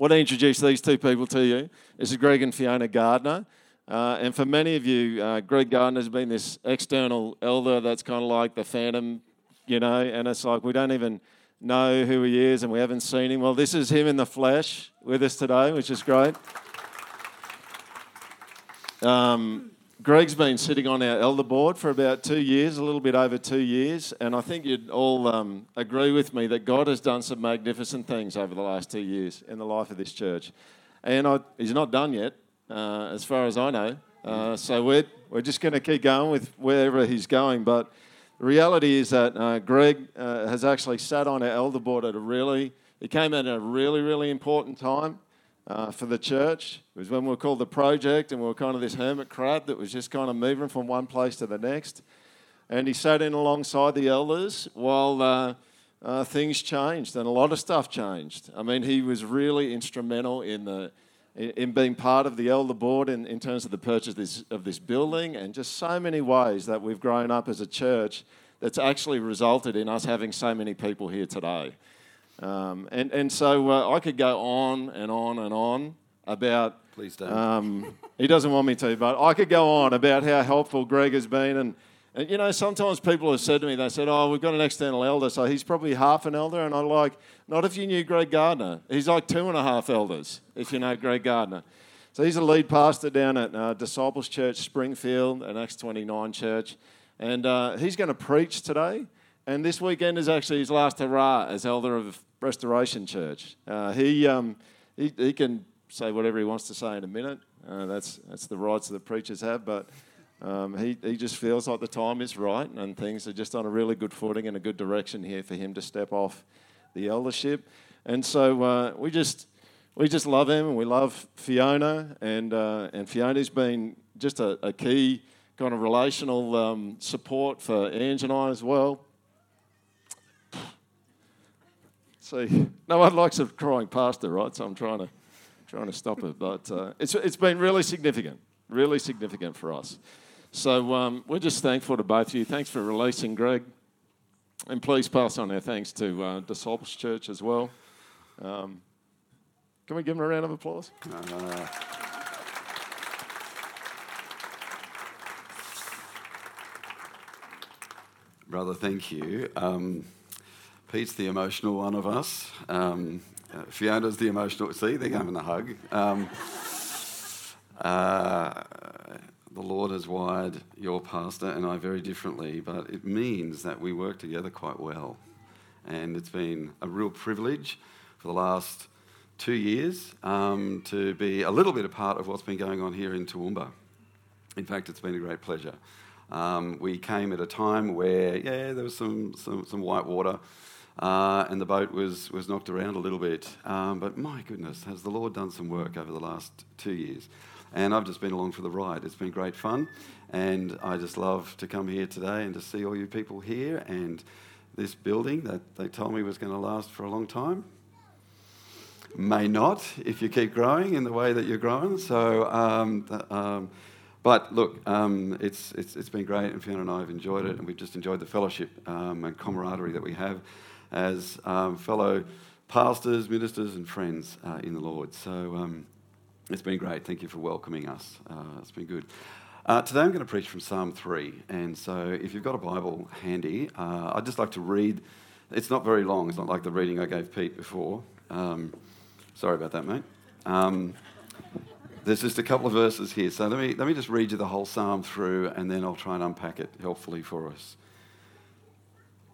want to introduce these two people to you. This is Greg and Fiona Gardiner. Uh, and for many of you, uh, Greg Gardiner has been this external elder that's kind of like the phantom, you know, and it's like we don't even know who he is and we haven't seen him. Well, this is him in the flesh with us today, which is great. Um, Greg's been sitting on our elder board for about two years, a little bit over two years, and I think you'd all um, agree with me that God has done some magnificent things over the last two years in the life of this church. And I, he's not done yet, uh, as far as I know. Uh, so we're, we're just going to keep going with wherever he's going. But the reality is that uh, Greg uh, has actually sat on our elder board at a really, he came at a really, really important time uh, for the church. It was when we were called the project and we were kind of this hermit crab that was just kind of moving from one place to the next. And he sat in alongside the elders while uh, uh, things changed and a lot of stuff changed. I mean, he was really instrumental in the in being part of the elder board in, in terms of the purchase this, of this building and just so many ways that we've grown up as a church that's actually resulted in us having so many people here today. Um, and, and so uh, I could go on and on and on about. Please don't. Um, he doesn't want me to, but I could go on about how helpful Greg has been. And, and, you know, sometimes people have said to me, they said, Oh, we've got an external elder, so he's probably half an elder. And I'm like, Not if you knew Greg Gardiner. He's like two and a half elders, if you know Greg Gardiner. So he's a lead pastor down at uh, Disciples Church Springfield, an Acts 29 church. And uh, he's going to preach today. And this weekend is actually his last hurrah as elder of Restoration Church. Uh, he, um, he, he can say whatever he wants to say in a minute. Uh, that's, that's the rights that the preachers have. But um, he, he just feels like the time is right and things are just on a really good footing and a good direction here for him to step off the eldership. And so uh, we just we just love him and we love Fiona and uh, and Fiona's been just a, a key kind of relational um, support for Ange and I as well. See, no one likes a crying pastor, right? So I'm trying to trying to stop it, but uh, it's it's been really significant, really significant for us. So um, we're just thankful to both of you. Thanks for releasing Greg, and please pass on our thanks to uh, Disciples Church as well. Um, can we give them a round of applause? Uh, brother, thank you. Um, Pete's the emotional one of us. Um, uh, Fiona's the emotional. See, they're giving a hug. Um, uh, the Lord has wired your pastor and I very differently, but it means that we work together quite well. And it's been a real privilege for the last two years um, to be a little bit a part of what's been going on here in Toowoomba. In fact, it's been a great pleasure. Um, we came at a time where, yeah, there was some, some, some white water uh, and the boat was, was knocked around a little bit. Um, but my goodness, has the Lord done some work over the last two years? And I've just been along for the ride. It's been great fun. And I just love to come here today and to see all you people here and this building that they told me was going to last for a long time. May not if you keep growing in the way that you're growing. So, um, um, but look, um, it's, it's, it's been great, and Fiona and I have enjoyed it, and we've just enjoyed the fellowship um, and camaraderie that we have as um, fellow pastors, ministers, and friends uh, in the Lord. So um, it's been great. Thank you for welcoming us. Uh, it's been good. Uh, today I'm going to preach from Psalm 3. And so if you've got a Bible handy, uh, I'd just like to read. It's not very long, it's not like the reading I gave Pete before. Um, sorry about that, mate. Um, there's just a couple of verses here. So let me, let me just read you the whole psalm through, and then I'll try and unpack it helpfully for us.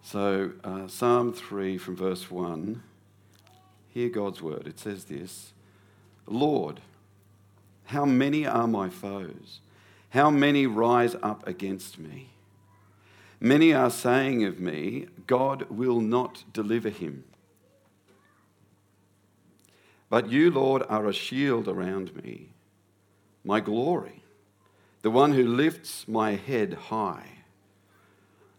So, uh, Psalm 3 from verse 1, hear God's word. It says this Lord, how many are my foes? How many rise up against me? Many are saying of me, God will not deliver him. But you, Lord, are a shield around me, my glory, the one who lifts my head high.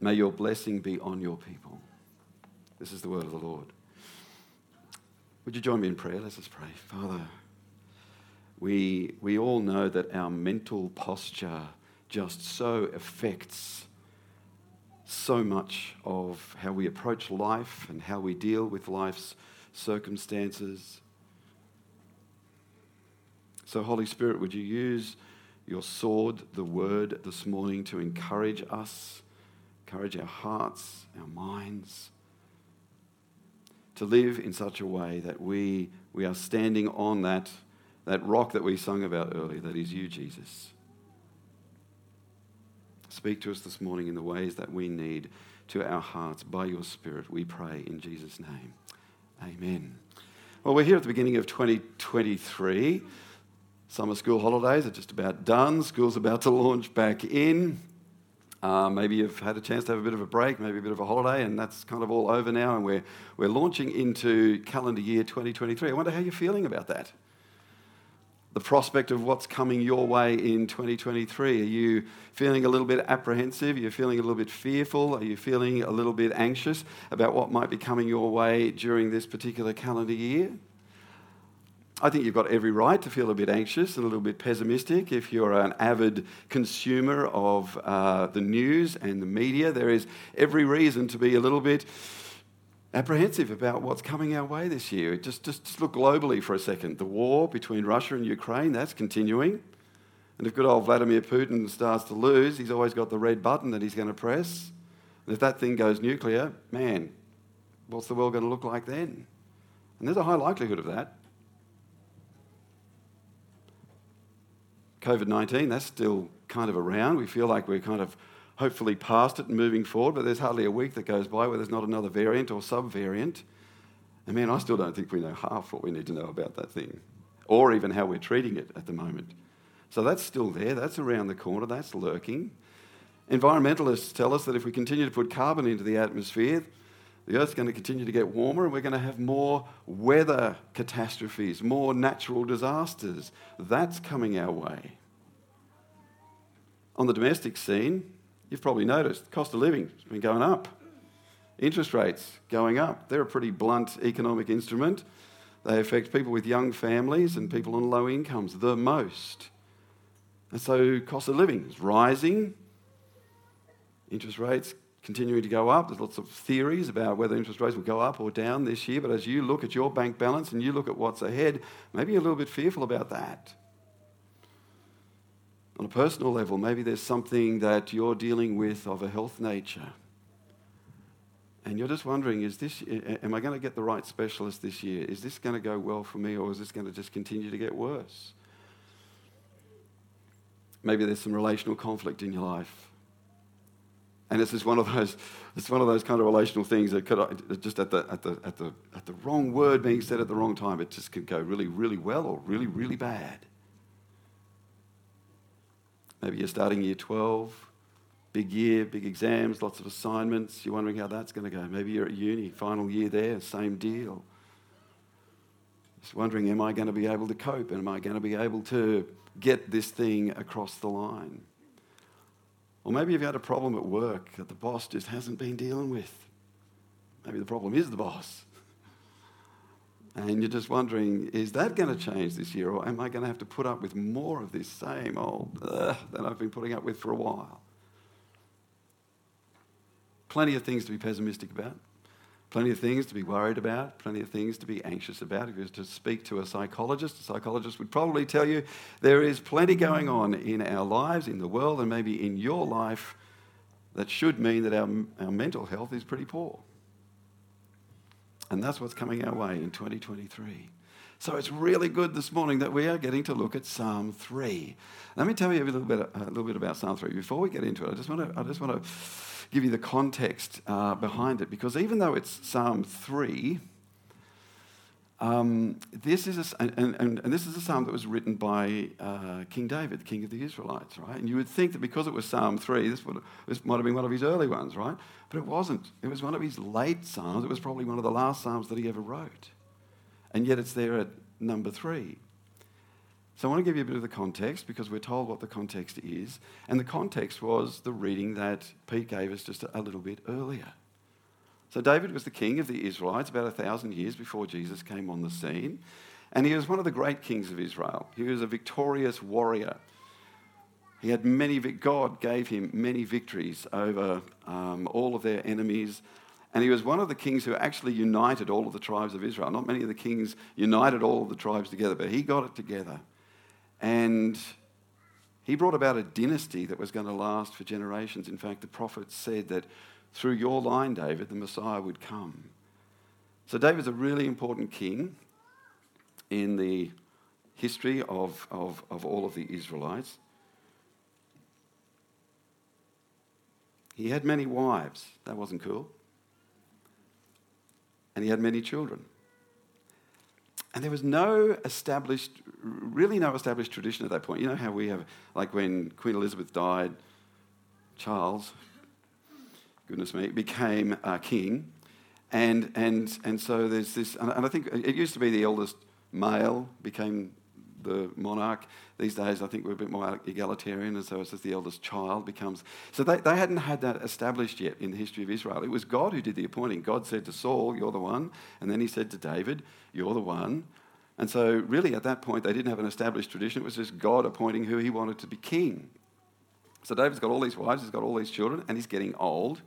May your blessing be on your people. This is the word of the Lord. Would you join me in prayer? Let's just pray. Father, we, we all know that our mental posture just so affects so much of how we approach life and how we deal with life's circumstances. So, Holy Spirit, would you use your sword, the word, this morning to encourage us, encourage our hearts, our minds, to live in such a way that we, we are standing on that, that rock that we sung about earlier, that is you, Jesus. Speak to us this morning in the ways that we need to our hearts by your Spirit, we pray in Jesus' name. Amen. Well, we're here at the beginning of 2023. Summer school holidays are just about done. School's about to launch back in. Uh, maybe you've had a chance to have a bit of a break, maybe a bit of a holiday, and that's kind of all over now, and we're, we're launching into calendar year 2023. I wonder how you're feeling about that the prospect of what's coming your way in 2023? Are you feeling a little bit apprehensive? Are you feeling a little bit fearful? Are you feeling a little bit anxious about what might be coming your way during this particular calendar year? I think you've got every right to feel a bit anxious and a little bit pessimistic. If you're an avid consumer of uh, the news and the media, there is every reason to be a little bit apprehensive about what's coming our way this year. Just, just, just look globally for a second. The war between Russia and Ukraine, that's continuing. And if good old Vladimir Putin starts to lose, he's always got the red button that he's going to press. And if that thing goes nuclear, man, what's the world going to look like then? And there's a high likelihood of that. COVID 19, that's still kind of around. We feel like we're kind of hopefully past it and moving forward, but there's hardly a week that goes by where there's not another variant or subvariant. And man, I still don't think we know half what we need to know about that thing, or even how we're treating it at the moment. So that's still there, that's around the corner, that's lurking. Environmentalists tell us that if we continue to put carbon into the atmosphere, the Earth's going to continue to get warmer and we're going to have more weather catastrophes, more natural disasters. That's coming our way. On the domestic scene, You've probably noticed cost of living has been going up. Interest rates going up. They're a pretty blunt economic instrument. They affect people with young families and people on low incomes the most. And so cost of living is rising. Interest rates continuing to go up. There's lots of theories about whether interest rates will go up or down this year. But as you look at your bank balance and you look at what's ahead, maybe you're a little bit fearful about that. On a personal level, maybe there's something that you're dealing with of a health nature. And you're just wondering, is this, am I going to get the right specialist this year? Is this going to go well for me or is this going to just continue to get worse? Maybe there's some relational conflict in your life. And it's just one of those, it's one of those kind of relational things that could uh, just at the, at the, at the, at the wrong word being said at the wrong time, it just could go really, really well or really, really bad. Maybe you're starting year 12, big year, big exams, lots of assignments. You're wondering how that's going to go. Maybe you're at uni, final year there, same deal. Just wondering, am I going to be able to cope? And am I going to be able to get this thing across the line? Or maybe you've had a problem at work that the boss just hasn't been dealing with. Maybe the problem is the boss. And you're just wondering, is that going to change this year, or am I going to have to put up with more of this same old that I've been putting up with for a while? Plenty of things to be pessimistic about, plenty of things to be worried about, plenty of things to be anxious about. If you were to speak to a psychologist, a psychologist would probably tell you there is plenty going on in our lives, in the world, and maybe in your life that should mean that our, our mental health is pretty poor. And that's what's coming our way in 2023. So it's really good this morning that we are getting to look at Psalm 3. Let me tell you a little bit, a little bit about Psalm 3. Before we get into it, I just want to, I just want to give you the context uh, behind it because even though it's Psalm 3, Um, this is a, and, and, and, this is a psalm that was written by uh, King David, king of the Israelites, right? And you would think that because it was Psalm 3, this, would, this might have been one of his early ones, right? But it wasn't. It was one of his late psalms. It was probably one of the last psalms that he ever wrote. And yet it's there at number 3. So I want to give you a bit of the context because we're told what the context is. And the context was the reading that Pete gave us just a little bit earlier. So David was the king of the Israelites about a thousand years before Jesus came on the scene. And he was one of the great kings of Israel. He was a victorious warrior. He had many, God gave him many victories over um, all of their enemies. And he was one of the kings who actually united all of the tribes of Israel. Not many of the kings united all of the tribes together, but he got it together. And he brought about a dynasty that was going to last for generations. In fact, the prophets said that through your line, David, the Messiah would come. So, David's a really important king in the history of, of, of all of the Israelites. He had many wives. That wasn't cool. And he had many children. And there was no established, really no established tradition at that point. You know how we have, like when Queen Elizabeth died, Charles, goodness me, became uh, king. And, and, and so there's this, and, I think it used to be the eldest male became the monarch. These days, I think we're a bit more egalitarian, and so it's just the eldest child becomes. So they, they hadn't had that established yet in the history of Israel. It was God who did the appointing. God said to Saul, You're the one. And then he said to David, You're the one. And so, really, at that point, they didn't have an established tradition. It was just God appointing who he wanted to be king. So, David's got all these wives, he's got all these children, and he's getting old.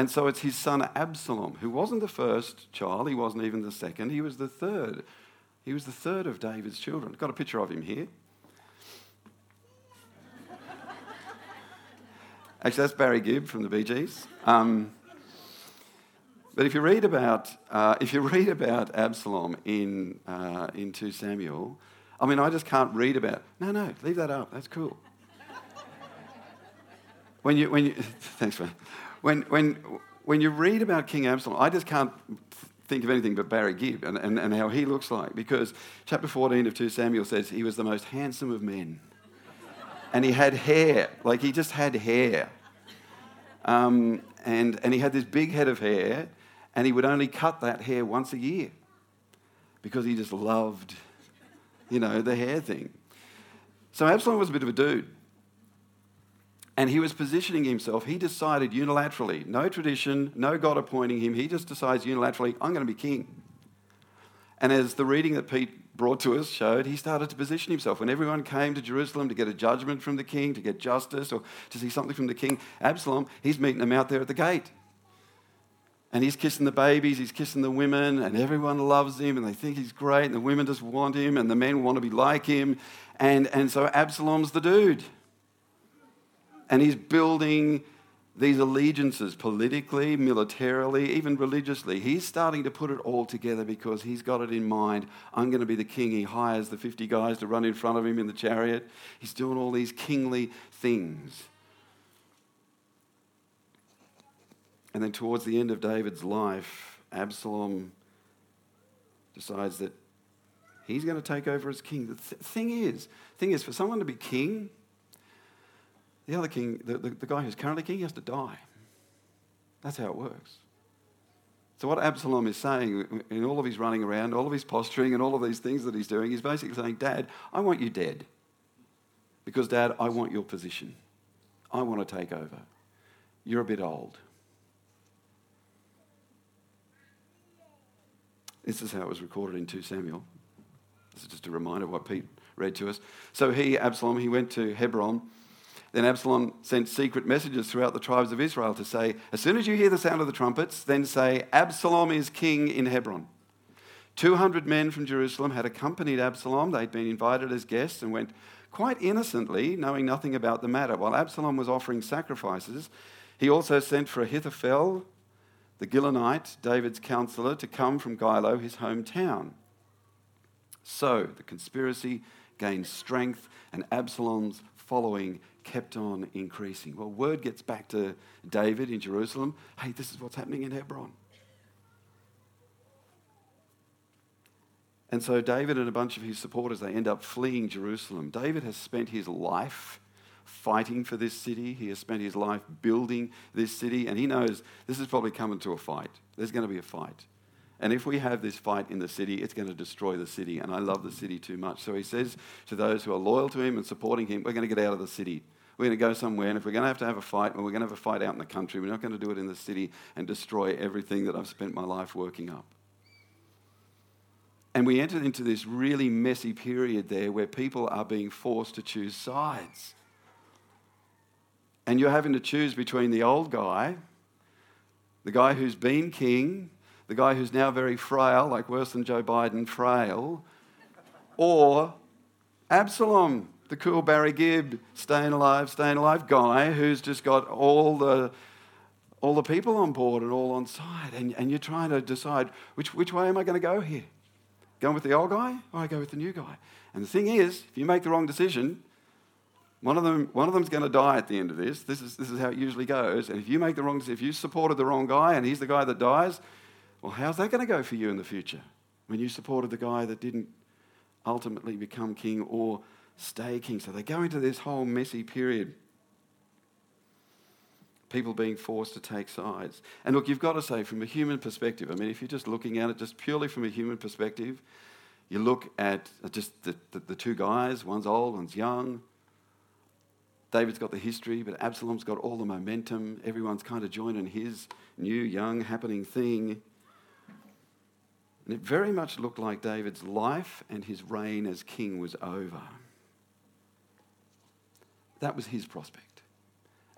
And so it's his son Absalom, who wasn't the first child, he wasn't even the second, he was the third. He was the third of David's children. Got a picture of him here. Actually, that's Barry Gibb from the Bee Gees. Um, but if you read about uh, if you read about Absalom in uh, in 2 Samuel, I mean, I just can't read about. No, no, leave that up. That's cool. when you when you thanks man when, when, when you read about King Absalom, I just can't think of anything but Barry Gibb and, and, and how he looks like because chapter 14 of 2 Samuel says he was the most handsome of men. and he had hair, like he just had hair. Um, and, and he had this big head of hair, and he would only cut that hair once a year because he just loved, you know, the hair thing. So Absalom was a bit of a dude. And he was positioning himself. He decided unilaterally, no tradition, no God appointing him. He just decides unilaterally, I'm going to be king. And as the reading that Pete brought to us showed, he started to position himself. When everyone came to Jerusalem to get a judgment from the king, to get justice, or to see something from the king, Absalom, he's meeting them out there at the gate. And he's kissing the babies, he's kissing the women, and everyone loves him, and they think he's great, and the women just want him, and the men want to be like him. And, and so Absalom's the dude. And he's building these allegiances politically, militarily, even religiously. He's starting to put it all together because he's got it in mind. I'm going to be the king. He hires the 50 guys to run in front of him in the chariot. He's doing all these kingly things. And then towards the end of David's life, Absalom decides that he's going to take over as king. The th- thing is, thing is, for someone to be king, the other king, the, the, the guy who's currently king, has to die. That's how it works. So, what Absalom is saying in all of his running around, all of his posturing, and all of these things that he's doing, he's basically saying, Dad, I want you dead. Because, Dad, I want your position. I want to take over. You're a bit old. This is how it was recorded in 2 Samuel. This is just a reminder of what Pete read to us. So, he, Absalom, he went to Hebron then Absalom sent secret messages throughout the tribes of Israel to say, As soon as you hear the sound of the trumpets, then say, Absalom is king in Hebron. 200 men from Jerusalem had accompanied Absalom. They'd been invited as guests and went quite innocently, knowing nothing about the matter. While Absalom was offering sacrifices, he also sent for Ahithophel, the Gilonite, David's counselor, to come from Gilo, his hometown. So the conspiracy gained strength, and Absalom's following kept on increasing. Well, word gets back to David in Jerusalem hey, this is what's happening in Hebron. And so David and a bunch of his supporters, they end up fleeing Jerusalem. David has spent his life fighting for this city. He has spent his life building this city, and he knows this is probably coming to a fight. There's going to be a fight. And if we have this fight in the city, it's going to destroy the city. And I love the city too much. So he says to those who are loyal to him and supporting him, we're going to get out of the city. We're going to go somewhere, and if we're going to have to have a fight, well, we're going to have a fight out in the country. We're not going to do it in the city and destroy everything that I've spent my life working up. And we entered into this really messy period there where people are being forced to choose sides. And you're having to choose between the old guy, the guy who's been king, the guy who's now very frail, like worse than Joe Biden, frail, or Absalom, the cool Barry Gibb, staying alive, staying alive guy who's just got all the all the people on board and all on side. And, and you're trying to decide which, which way am I going to go here? Going with the old guy or I go with the new guy? And the thing is, if you make the wrong decision, one of them, one of them's going to die at the end of this. This is, this is how it usually goes. And if you make the wrong decision, if you supported the wrong guy and he's the guy that dies, well, how's that going to go for you in the future when you supported the guy that didn't ultimately become king or stay king? So they go into this whole messy period. People being forced to take sides. And look, you've got to say, from a human perspective, I mean, if you're just looking at it just purely from a human perspective, you look at just the, the, the two guys, one's old, one's young. David's got the history, but Absalom's got all the momentum. Everyone's kind of joining his new, young, happening thing. And it very much looked like David's life and his reign as king was over. That was his prospect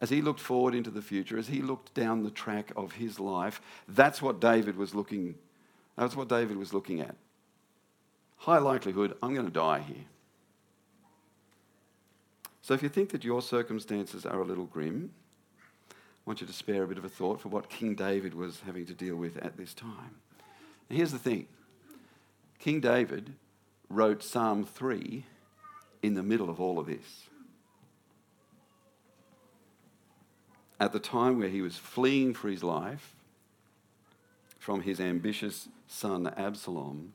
as he looked forward into the future, as he looked down the track of his life, that's what David was looking, that's what David was looking at. High likelihood, I'm going to die here. So if you think that your circumstances are a little grim, I want you to spare a bit of a thought for what King David was having to deal with at this time. And here's the thing King David wrote Psalm 3 in the middle of all of this. at the time where he was fleeing for his life from his ambitious son Absalom.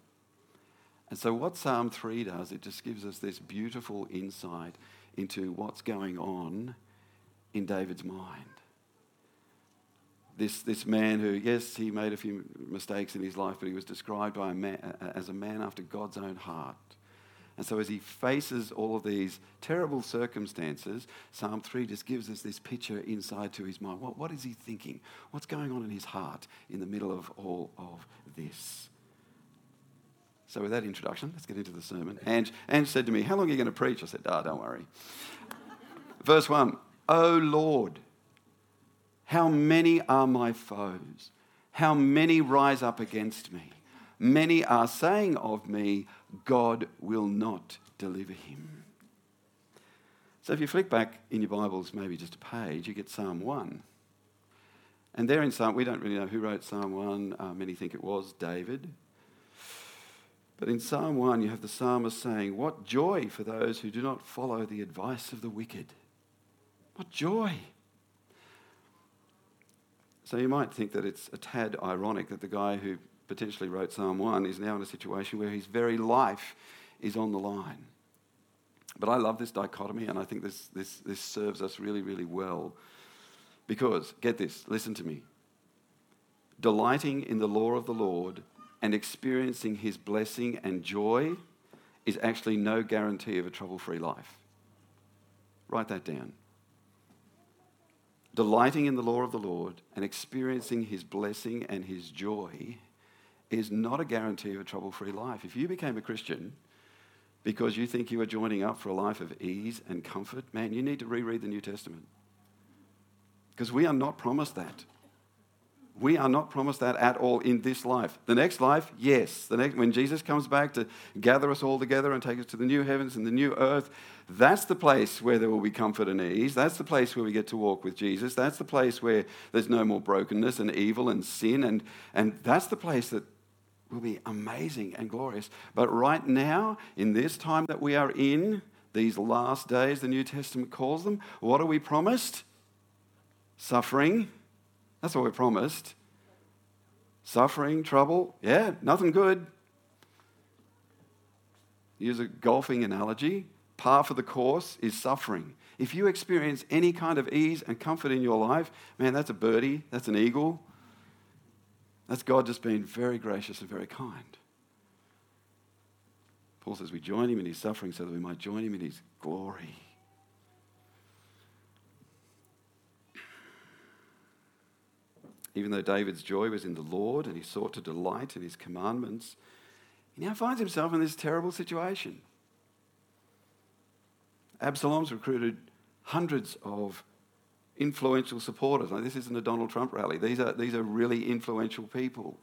And so, what Psalm 3 does, it just gives us this beautiful insight into what's going on in David's mind. This, this man who, yes, he made a few mistakes in his life, but he was described by a man, as a man after God's own heart. And so, as he faces all of these terrible circumstances, Psalm 3 just gives us this picture inside to his mind. What, what is he thinking? What's going on in his heart in the middle of all of this? So, with that introduction, let's get into the sermon. And Ange said to me, How long are you going to preach? I said, Ah, don't worry. Verse 1 O Lord, how many are my foes? How many rise up against me? Many are saying of me, God will not deliver him. So if you flick back in your Bibles, maybe just a page, you get Psalm 1. And there in Psalm, we don't really know who wrote Psalm 1. Uh, many think it was David. But in Psalm 1, you have the psalmist saying, What joy for those who do not follow the advice of the wicked. What joy. So you might think that it's a tad ironic that the guy who potentially wrote Psalm 1 is now in a situation where his very life is on the line. But I love this dichotomy, and I think this, this, this serves us really, really well. Because, get this, listen to me. Delighting in the law of the Lord and experiencing his blessing and joy is actually no guarantee of a trouble free life. Write that down. Delighting in the law of the Lord and experiencing his blessing and his joy is not a guarantee of a trouble free life. If you became a Christian because you think you are joining up for a life of ease and comfort, man, you need to reread the New Testament. Because we are not promised that. We are not promised that at all in this life. The next life, yes. The next, when Jesus comes back to gather us all together and take us to the new heavens and the new earth, that's the place where there will be comfort and ease. That's the place where we get to walk with Jesus. That's the place where there's no more brokenness and evil and sin. And, and that's the place that will be amazing and glorious. But right now, in this time that we are in, these last days, the New Testament calls them, what are we promised? Suffering. That's what we're promised. Suffering, trouble. Yeah, nothing good. use a golfing analogy, par for the course is suffering. If you experience any kind of ease and comfort in your life, man, that's a birdie, that's an eagle. That's God just being very gracious and very kind. Paul says we join him in his suffering so that we might join him in his glory. Even though David's joy was in the Lord and he sought to delight in his commandments, he now finds himself in this terrible situation. Absalom's recruited hundreds of influential supporters. Now, this isn't a Donald Trump rally. These are, these are really influential people.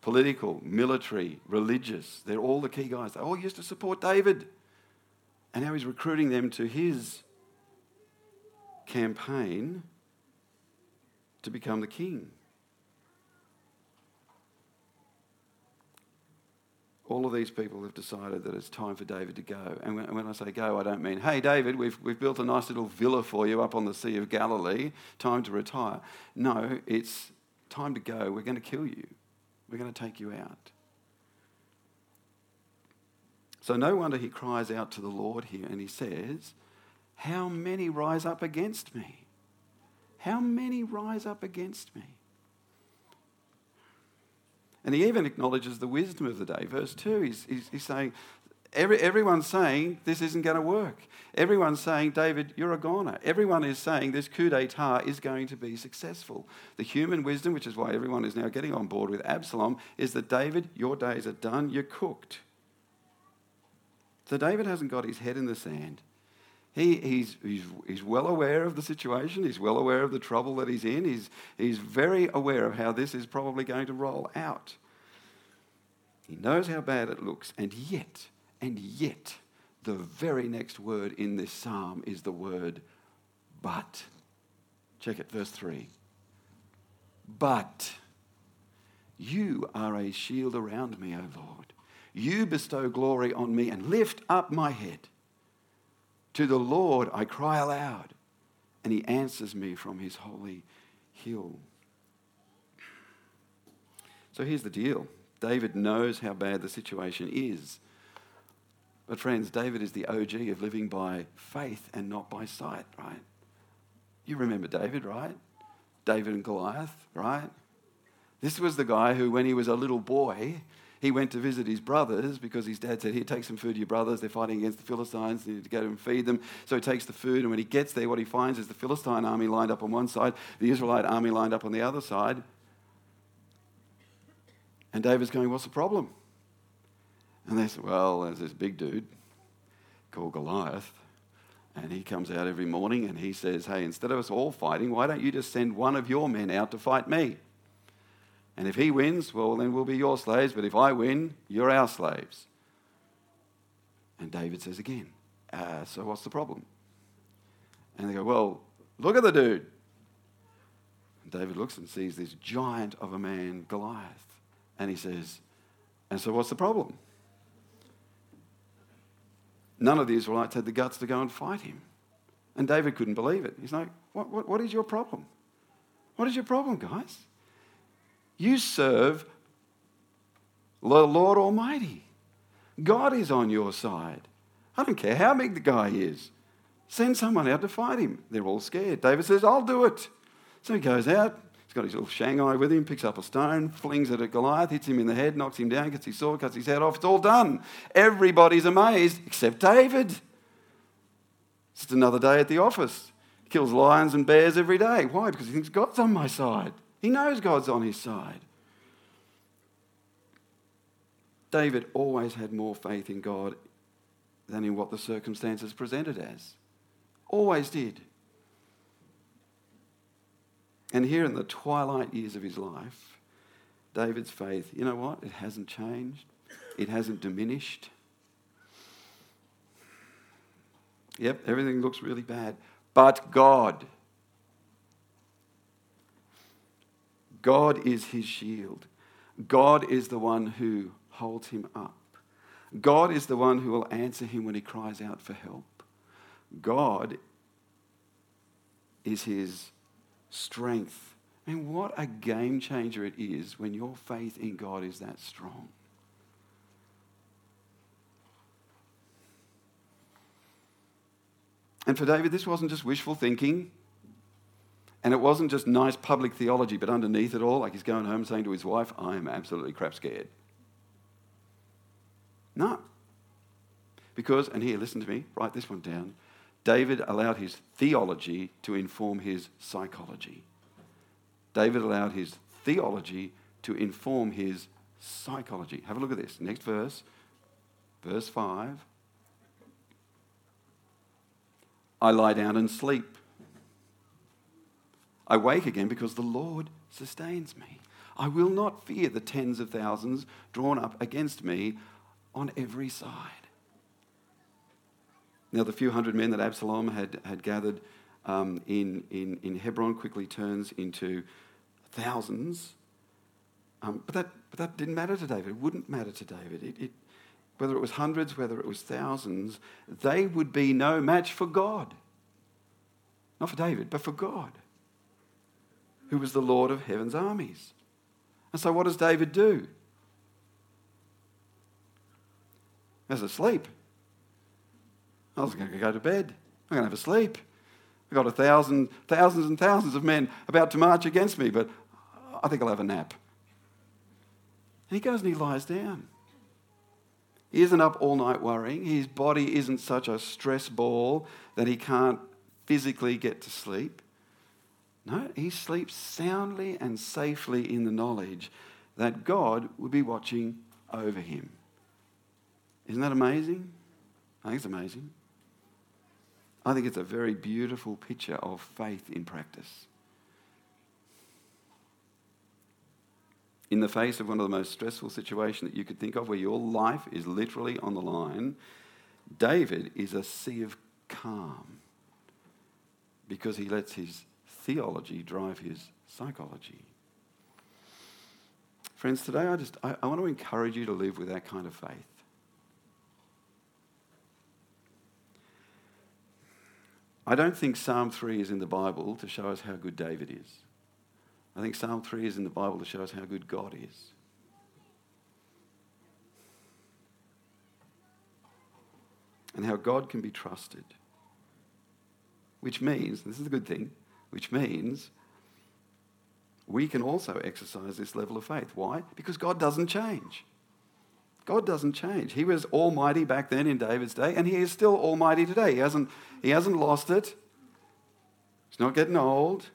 Political, military, religious. They're all the key guys. They all used to support David. And now he's recruiting them to his campaign to become the king. all of these people have decided that it's time for David to go. And when, I say go, I don't mean, hey, David, we've, we've built a nice little villa for you up on the Sea of Galilee, time to retire. No, it's time to go. We're going to kill you, we're going to take you out. So, no wonder he cries out to the Lord here and he says, How many rise up against me? How many rise up against me? And he even acknowledges the wisdom of the day. Verse 2, he's, he's, he's saying, Every, everyone's saying this isn't going to work. Everyone's saying, David, you're a goner. Everyone is saying this coup d'etat is going to be successful. The human wisdom, which is why everyone is now getting on board with Absalom, is that David, your days are done, you're cooked. So David hasn't got his head in the sand. He, he's, he's, he's well aware of the situation. He's well aware of the trouble that he's in. He's, he's very aware of how this is probably going to roll out. He knows how bad it looks. And yet, and yet, the very next word in this psalm is the word but. Check it, verse 3. But you are a shield around me, O Lord. You bestow glory on me and lift up my head. To the Lord I cry aloud, and he answers me from his holy hill. So here's the deal David knows how bad the situation is. But, friends, David is the OG of living by faith and not by sight, right? You remember David, right? David and Goliath, right? This was the guy who, when he was a little boy, he went to visit his brothers because his dad said, Here, take some food to your brothers. They're fighting against the Philistines. You need to go and feed them. So he takes the food, and when he gets there, what he finds is the Philistine army lined up on one side, the Israelite army lined up on the other side. And David's going, What's the problem? And they said, Well, there's this big dude called Goliath. And he comes out every morning and he says, Hey, instead of us all fighting, why don't you just send one of your men out to fight me? And if he wins, well, then we'll be your slaves. But if I win, you're our slaves. And David says again, uh, So what's the problem? And they go, Well, look at the dude. And David looks and sees this giant of a man, Goliath. And he says, And so what's the problem? None of the Israelites had the guts to go and fight him. And David couldn't believe it. He's like, What, what, what is your problem? What is your problem, guys? You serve the Lord Almighty. God is on your side. I don't care how big the guy is. Send someone out to fight him. They're all scared. David says, I'll do it. So he goes out. He's got his little Shanghai with him, picks up a stone, flings it at Goliath, hits him in the head, knocks him down, gets his sword, cuts his head off. It's all done. Everybody's amazed except David. It's just another day at the office. He kills lions and bears every day. Why? Because he thinks God's on my side. He knows God's on his side. David always had more faith in God than in what the circumstances presented as. Always did. And here in the twilight years of his life, David's faith, you know what? It hasn't changed, it hasn't diminished. Yep, everything looks really bad. But God, God is his shield. God is the one who holds him up. God is the one who will answer him when he cries out for help. God is his strength. And what a game changer it is when your faith in God is that strong. And for David, this wasn't just wishful thinking. And it wasn't just nice public theology, but underneath it all, like he's going home saying to his wife, I am absolutely crap scared. No. Because, and here, listen to me, write this one down. David allowed his theology to inform his psychology. David allowed his theology to inform his psychology. Have a look at this. Next verse, verse 5. I lie down and sleep. I wake again because the Lord sustains me. I will not fear the tens of thousands drawn up against me on every side. Now, the few hundred men that Absalom had, had gathered um, in, in, in Hebron quickly turns into thousands. Um, but, that, but that didn't matter to David. It wouldn't matter to David. It, it, whether it was hundreds, whether it was thousands, they would be no match for God. Not for David, but for God, who was the Lord of heaven's armies. And so, what does David do? He's asleep. I was going to go to bed. I'm going to have a sleep. I've got a thousand, thousands and thousands of men about to march against me, but I think I'll have a nap. And he goes and he lies down. He isn't up all night worrying. His body isn't such a stress ball that he can't physically get to sleep. No, he sleeps soundly and safely in the knowledge that God will be watching over him. Isn't that amazing? I think it's amazing. I think it's a very beautiful picture of faith in practice. In the face of one of the most stressful situations that you could think of, where your life is literally on the line, David is a sea of calm because he lets his theology drive his psychology. Friends, today I just I, I want to encourage you to live with that kind of faith. I don't think Psalm 3 is in the Bible to show us how good David is. I think Psalm 3 is in the Bible to show us how good God is. And how God can be trusted. Which means, this is a good thing, which means we can also exercise this level of faith. Why? Because God doesn't change. God doesn't change. He was almighty back then in David's day, and he is still almighty today. He hasn't, he hasn't lost it. He's not getting old.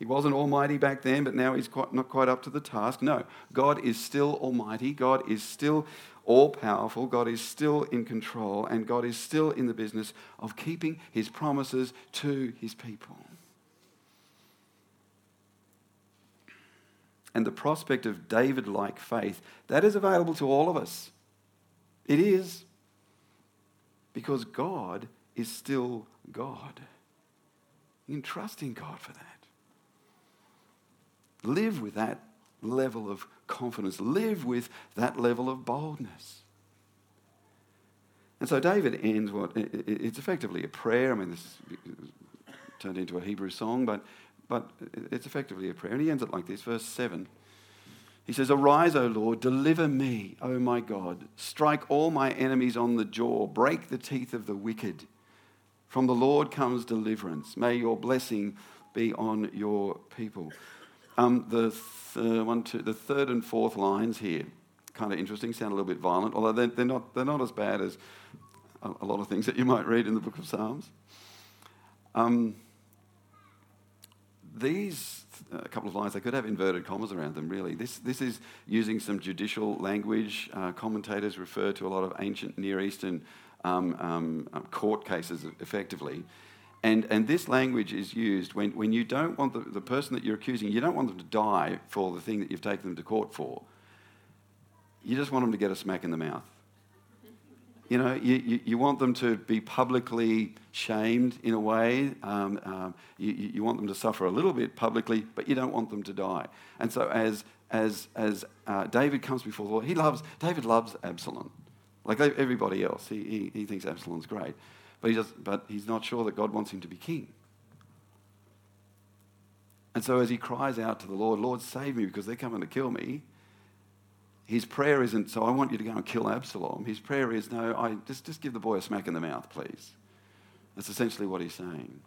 He wasn't almighty back then, but now he's quite, not quite up to the task. No, God is still almighty. God is still all powerful. God is still in control, and God is still in the business of keeping his promises to his people. And the prospect of David like faith, that is available to all of us. It is. Because God is still God. You can trust in God for that. Live with that level of confidence, live with that level of boldness. And so David ends what it's effectively a prayer. I mean, this turned into a Hebrew song, but but it's effectively a prayer. And he ends it like this, verse 7. He says, Arise, O Lord, deliver me, O my God. Strike all my enemies on the jaw, break the teeth of the wicked. From the Lord comes deliverance. May your blessing be on your people. Um, the, th- one, two, the third and fourth lines here, kind of interesting, sound a little bit violent, although they're, they're, not, they're not as bad as a, a, lot of things that you might read in the book of Psalms. Um, these a couple of lines, they could have inverted commas around them, really. This, this is using some judicial language. Uh, commentators refer to a lot of ancient Near Eastern um, um, uh, court cases effectively. And, and this language is used when, when you don't want the, the person that you're accusing, you don't want them to die for the thing that you've taken them to court for. You just want them to get a smack in the mouth. You know, you, you, you, want them to be publicly shamed in a way. Um, um, you, you want them to suffer a little bit publicly, but you don't want them to die. And so, as, as, as uh, David comes before the Lord, he loves, David loves Absalom. Like everybody else, he, he, he thinks Absalom's great. But, he does, but he's not sure that God wants him to be king. And so, as he cries out to the Lord, Lord, save me because they're coming to kill me, his prayer isn't, so I want you to go and kill Absalom. His prayer is, no, I, just, just give the boy a smack in the mouth, please. That's essentially what he's saying.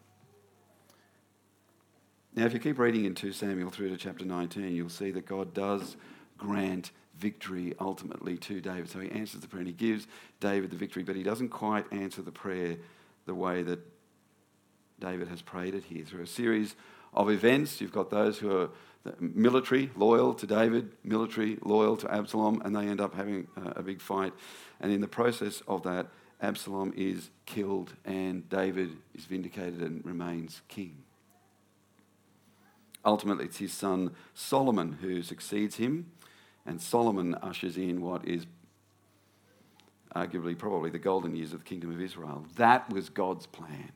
Now, if you keep reading in 2 Samuel through to chapter 19, you'll see that God does grant victory ultimately to David. So he answers the prayer and he gives David the victory, but he doesn't quite answer the prayer the way that David has prayed it here. Through a series of events, you've got those who are military, loyal to David, military, loyal to Absalom, and they end up having a big fight. And in the process of that, Absalom is killed and David is vindicated and remains king. Ultimately, it's his son Solomon who succeeds him, and Solomon ushers in what is arguably probably the golden years of the kingdom of Israel. That was God's plan.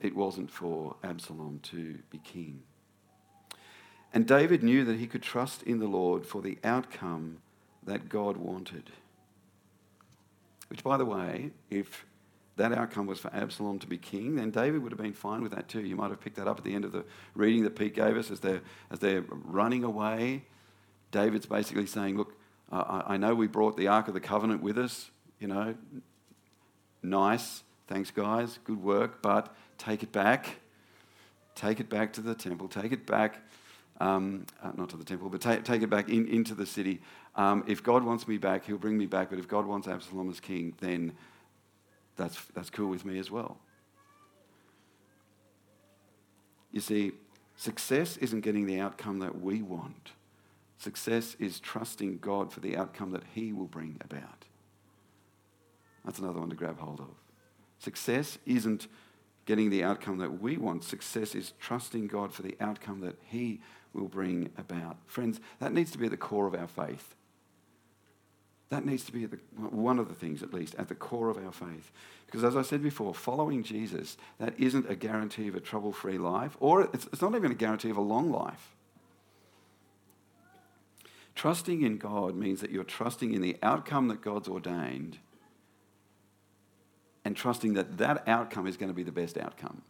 It wasn't for Absalom to be king. And David knew that he could trust in the Lord for the outcome that God wanted. Which, by the way, if that outcome was for Absalom to be king, then David would have been fine with that too. You might have picked that up at the end of the reading that Pete gave us as they're, as they're running away. David's basically saying, Look, I, I know we brought the Ark of the Covenant with us, you know, nice, thanks guys, good work, but take it back. Take it back to the temple, take it back, um, uh, not to the temple, but take, take it back in, into the city. Um, if God wants me back, he'll bring me back, but if God wants Absalom as king, then that's, that's cool with me as well. You see, success isn't getting the outcome that we want. Success is trusting God for the outcome that He will bring about. That's another one to grab hold of. Success isn't getting the outcome that we want. Success is trusting God for the outcome that He will bring about. Friends, that needs to be at the core of our faith. That needs to be the, one of the things, at least, at the core of our faith. Because as I said before, following Jesus, that isn't a guarantee of a trouble free life, or it's, it's not even a guarantee of a long life. Trusting in God means that you're trusting in the outcome that God's ordained and trusting that that outcome is going to be the best outcome.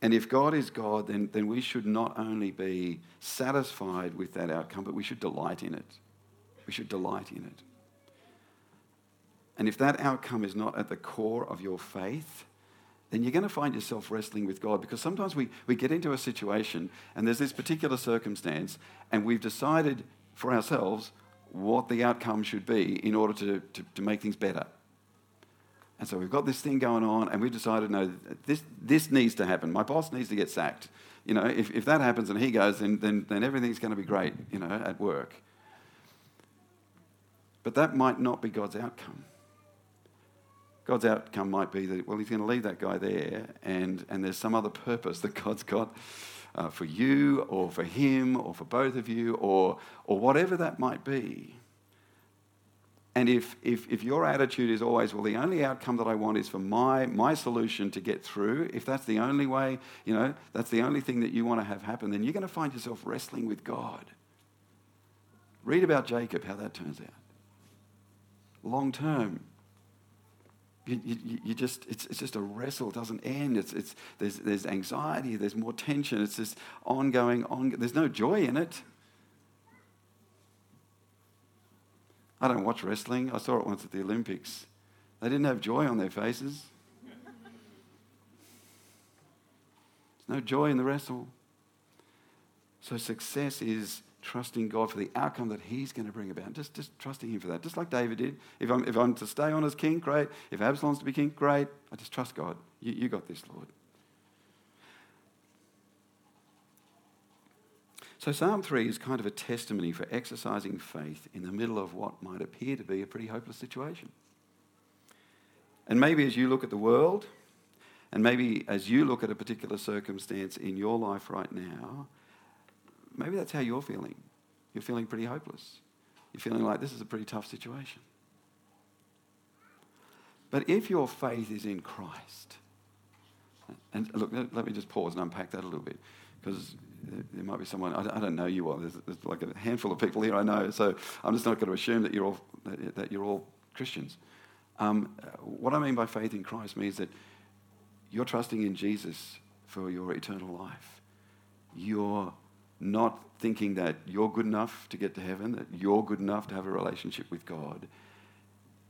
And if God is God, then, then we should not only be satisfied with that outcome, but we should delight in it. We should delight in it. And if that outcome is not at the core of your faith, then you're going to find yourself wrestling with God because sometimes we, we get into a situation and there's this particular circumstance and we've decided for ourselves what the outcome should be in order to, to, to make things better. And so we've got this thing going on, and we've decided, no, this, this needs to happen. My boss needs to get sacked. You know, if, if that happens and he goes, then, then, then everything's going to be great, you know, at work. But that might not be God's outcome. God's outcome might be that, well, he's going to leave that guy there, and, and there's some other purpose that God's got uh, for you, or for him, or for both of you, or, or whatever that might be. And if, if, if your attitude is always, well, the only outcome that I want is for my, my solution to get through, if that's the only way, you know, that's the only thing that you want to have happen, then you're going to find yourself wrestling with God. Read about Jacob, how that turns out. Long term, you, you, you, just, it's, it's just a wrestle, it doesn't end. It's, it's, there's, there's anxiety, there's more tension, it's this ongoing, on, there's no joy in it. I don't watch wrestling. I saw it once at the Olympics. They didn't have joy on their faces. There's no joy in the wrestle. So success is trusting God for the outcome that He's going to bring about. Just, just trusting Him for that. Just like David did. If I'm, if I'm to stay on as king, great. If Absalom's to be king, great. I just trust God. You, you got this, Lord. So, Psalm 3 is kind of a testimony for exercising faith in the middle of what might appear to be a pretty hopeless situation. And maybe as you look at the world, and maybe as you look at a particular circumstance in your life right now, maybe that's how you're feeling. You're feeling pretty hopeless. You're feeling like this is a pretty tough situation. But if your faith is in Christ, and look, let me just pause and unpack that a little bit, because there might be someone, I don't know you all, there's, there's, like a handful of people here I know, so I'm just not going to assume that you're all, that you're all Christians. Um, what I mean by faith in Christ means that you're trusting in Jesus for your eternal life. You're not thinking that you're good enough to get to heaven, that you're good enough to have a relationship with God.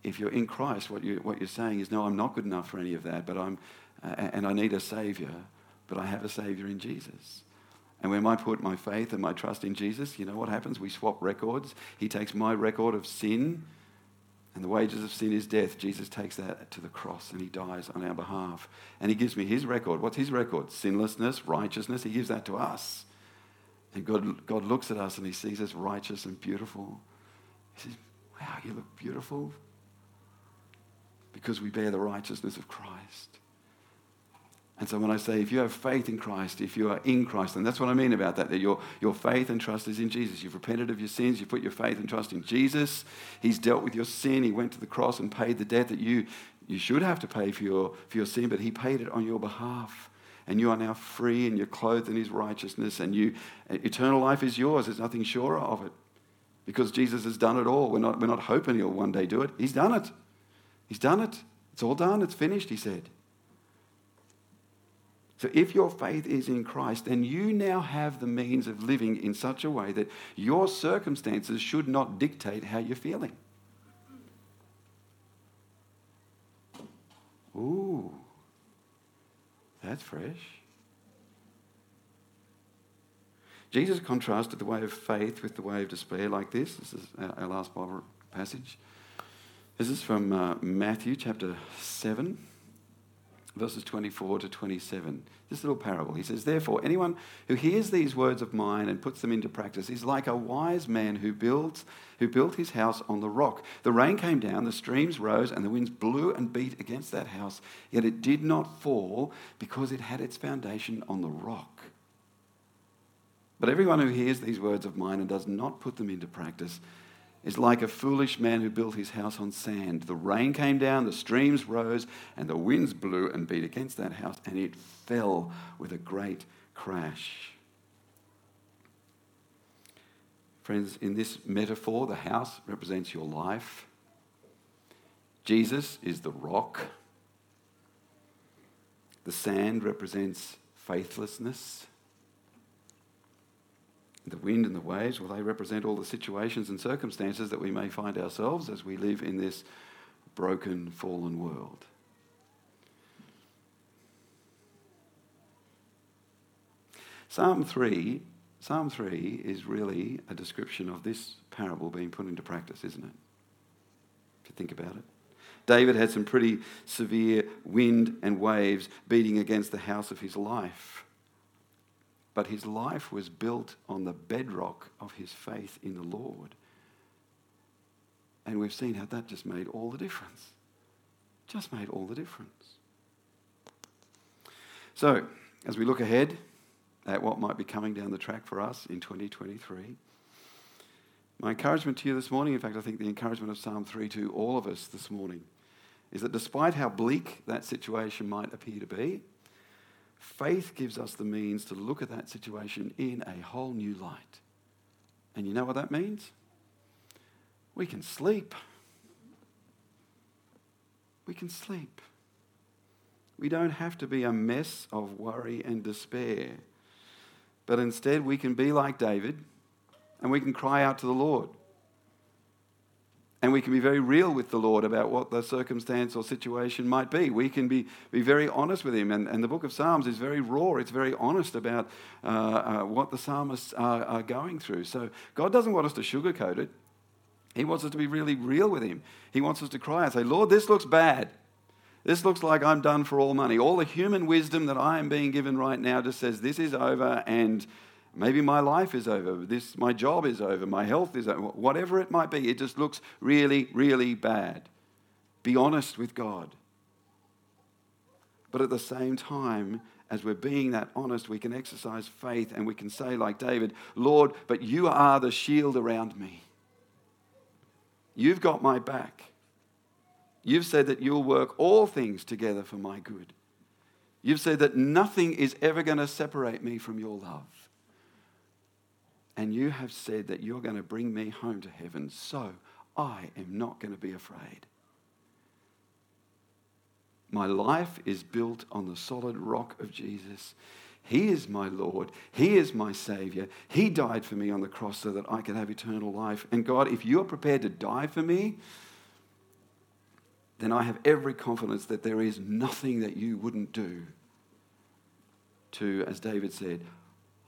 if you're in Christ, what, you, what you're saying is, no, I'm not good enough for any of that, but I'm, uh, and I need a Savior, but I have a Savior in Jesus. And when I put my faith and my trust in Jesus, you know what happens? We swap records. He takes my record of sin, and the wages of sin is death. Jesus takes that to the cross and he dies on our behalf. And he gives me his record. What's his record? Sinlessness, righteousness. He gives that to us. And God, God looks at us and he sees us righteous and beautiful. He says, Wow, you look beautiful because we bear the righteousness of Christ. And so when I say if you have faith in Christ, if you are in Christ, and that's what I mean about that, that your, your faith and trust is in Jesus. You've repented of your sins, you put your faith and trust in Jesus. He's dealt with your sin, He went to the cross and paid the debt that you, you should have to pay for your, for your sin, but He paid it on your behalf. And you are now free and you're clothed in His righteousness, and you, eternal life is yours. There's nothing surer of it because Jesus has done it all. We're not, we're not hoping He'll one day do it. He's done it. He's done it. It's all done. It's finished, He said. So, if your faith is in Christ, then you now have the means of living in such a way that your circumstances should not dictate how you're feeling. Ooh, that's fresh. Jesus contrasted the way of faith with the way of despair like this. This is our last Bible passage. This is from uh, Matthew chapter 7 verses 24 to 27. This little parable. He says, Therefore, anyone who hears these words of mine and puts them into practice is like a wise man who builds who built his house on the rock. The rain came down, the streams rose, and the winds blew and beat against that house, yet it did not fall because it had its foundation on the rock. But everyone who hears these words of mine and does not put them into practice is like a foolish man who built his house on sand. The rain came down, the streams rose, and the winds blew and beat against that house, and it fell with a great crash. Friends, in this metaphor, the house represents your life. Jesus is the rock. The sand represents faithlessness. The wind and the waves, well, they represent all the situations and circumstances that we may find ourselves as we live in this broken, fallen world. Psalm 3, Psalm 3 is really a description of this parable being put into practice, isn't it? If you think about it. David had some pretty severe wind and waves beating against the house of his life but his life was built on the bedrock of his faith in the Lord. And we've seen how that just made all the difference. Just made all the difference. So, as we look ahead at what might be coming down the track for us in 2023, my encouragement to you this morning, in fact, I think the encouragement of Psalm 3 to all of us this morning, is that despite how bleak that situation might appear to be, Faith gives us the means to look at that situation in a whole new light. And you know what that means? We can sleep. We can sleep. We don't have to be a mess of worry and despair. But instead, we can be like David and we can cry out to the Lord. And we can be very real with the Lord about what the circumstance or situation might be. We can be, be very honest with Him. And, and the book of Psalms is very raw, it's very honest about uh, uh, what the psalmists are, are going through. So God doesn't want us to sugarcoat it, He wants us to be really real with Him. He wants us to cry and say, Lord, this looks bad. This looks like I'm done for all money. All the human wisdom that I am being given right now just says this is over and Maybe my life is over, this, my job is over, my health is over, whatever it might be. It just looks really, really bad. Be honest with God. But at the same time, as we're being that honest, we can exercise faith and we can say, like David, Lord, but you are the shield around me. You've got my back. You've said that you'll work all things together for my good. You've said that nothing is ever going to separate me from your love and you have said that you're going to bring me home to heaven, so I am not going to be afraid. My life is built on the solid rock of Jesus. He is my Lord. He is my Savior. He died for me on the cross so that I could have eternal life. And God, if you're prepared to die for me, then I have every confidence that there is nothing that you wouldn't do to, as David said,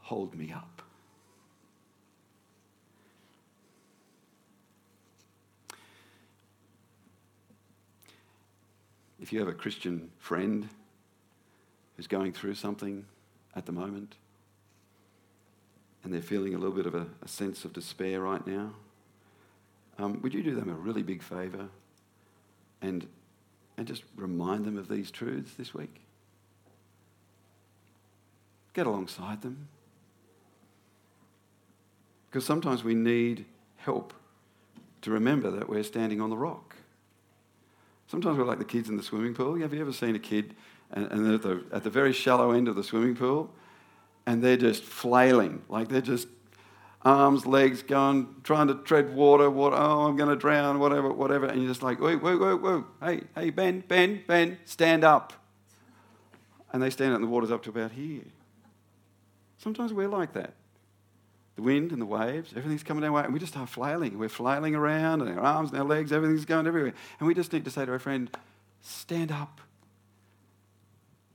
hold me up. If you have a Christian friend who's going through something at the moment and they're feeling a little bit of a, a sense of despair right now, um, would you do them a really big favour and, and just remind them of these truths this week? Get alongside them. Because sometimes we need help to remember that we're standing on the rock. Sometimes we're like the kids in the swimming pool. Have you ever seen a kid and, and they're at the, at the very shallow end of the swimming pool and they're just flailing, like they're just arms, legs going, trying to tread water, water, oh, I'm going to drown, whatever, whatever. And you're just like, wait, wait, wait, wait, hey, hey, Ben, Ben, Ben, stand up. And they stand up and the water's up to about here. Sometimes we're like that. The wind and the waves, everything's coming our way, and we just start flailing. We're flailing around, and our arms and our legs, everything's going everywhere. And we just need to say to our friend, stand up.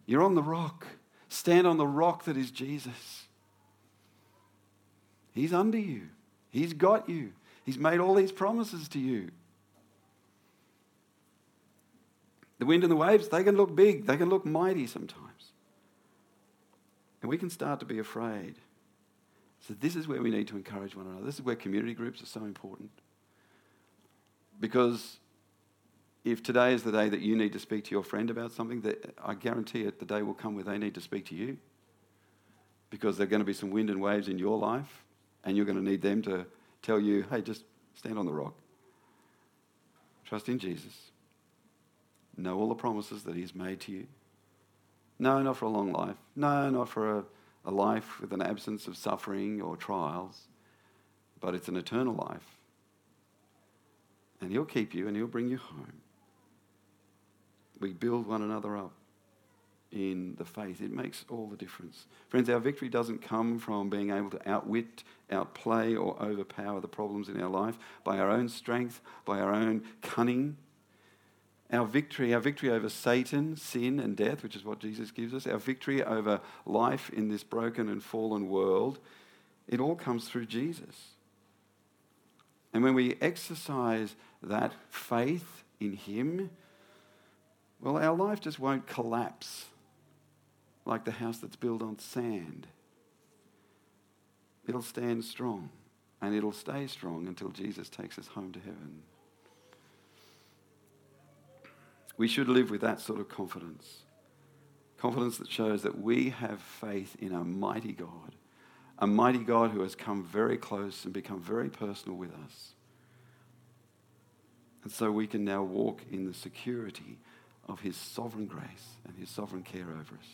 You're on the rock. Stand on the rock that is Jesus. He's under you, He's got you, He's made all these promises to you. The wind and the waves, they can look big, they can look mighty sometimes. And we can start to be afraid. So, this is where we need to encourage one another. This is where community groups are so important. Because if today is the day that you need to speak to your friend about something, that I guarantee it, the day will come where they need to speak to you. Because there are going to be some wind and waves in your life, and you're going to need them to tell you, hey, just stand on the rock. Trust in Jesus. Know all the promises that He's made to you. No, not for a long life. No, not for a, a life with an absence of suffering or trials, but it's an eternal life. And He'll keep you and He'll bring you home. We build one another up in the faith. It makes all the difference. Friends, our victory doesn't come from being able to outwit, outplay, or overpower the problems in our life by our own strength, by our own cunning. Our victory, our victory over Satan, sin, and death, which is what Jesus gives us, our victory over life in this broken and fallen world, it all comes through Jesus. And when we exercise that faith in Him, well, our life just won't collapse like the house that's built on sand. It'll stand strong and it'll stay strong until Jesus takes us home to heaven. We should live with that sort of confidence. Confidence that shows that we have faith in a mighty God, a mighty God who has come very close and become very personal with us. And so we can now walk in the security of his sovereign grace and his sovereign care over us.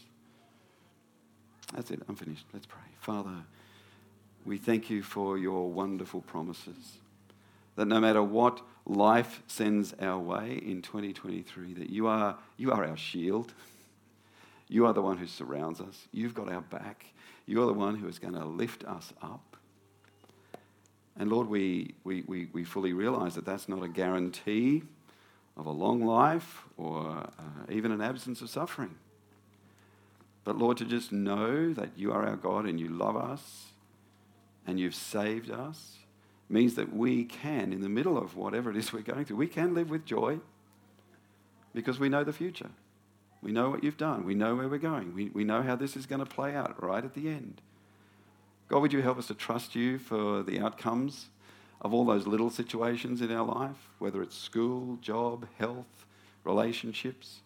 That's it. I'm finished. Let's pray. Father, we thank you for your wonderful promises. That no matter what life sends our way in 2023, that you are, you are our shield. You are the one who surrounds us. You've got our back. You're the one who is going to lift us up. And Lord, we, we, we, we fully realize that that's not a guarantee of a long life or uh, even an absence of suffering. But Lord, to just know that you are our God and you love us and you've saved us means that we can, in the middle of whatever it is we're going through, we can live with joy because we know the future. We know what you've done. We know where we're going. We, we know how this is going to play out right at the end. God, would you help us to trust you for the outcomes of all those little situations in our life, whether it's school, job, health, relationships?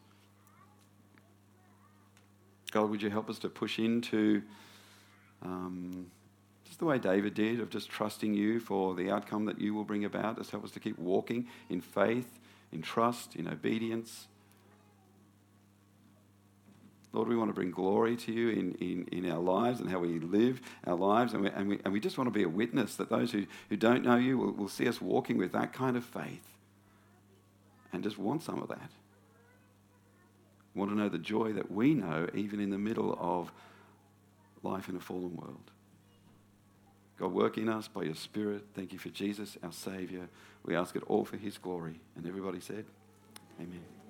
God, would you help us to push into um, the way David did, of just trusting you for the outcome that you will bring about. Just help us to keep walking in faith, in trust, in obedience. Lord, we want to bring glory to you in, in, in our lives and how we live our lives. And we, and, we, and we just want to be a witness that those who, who don't know you will, will see us walking with that kind of faith and just want some of that want to know the joy that we know even in the middle of life in a fallen world. God, work in us by your Spirit. Thank you for Jesus, our Saviour. We ask it all for his glory. And everybody said, Amen.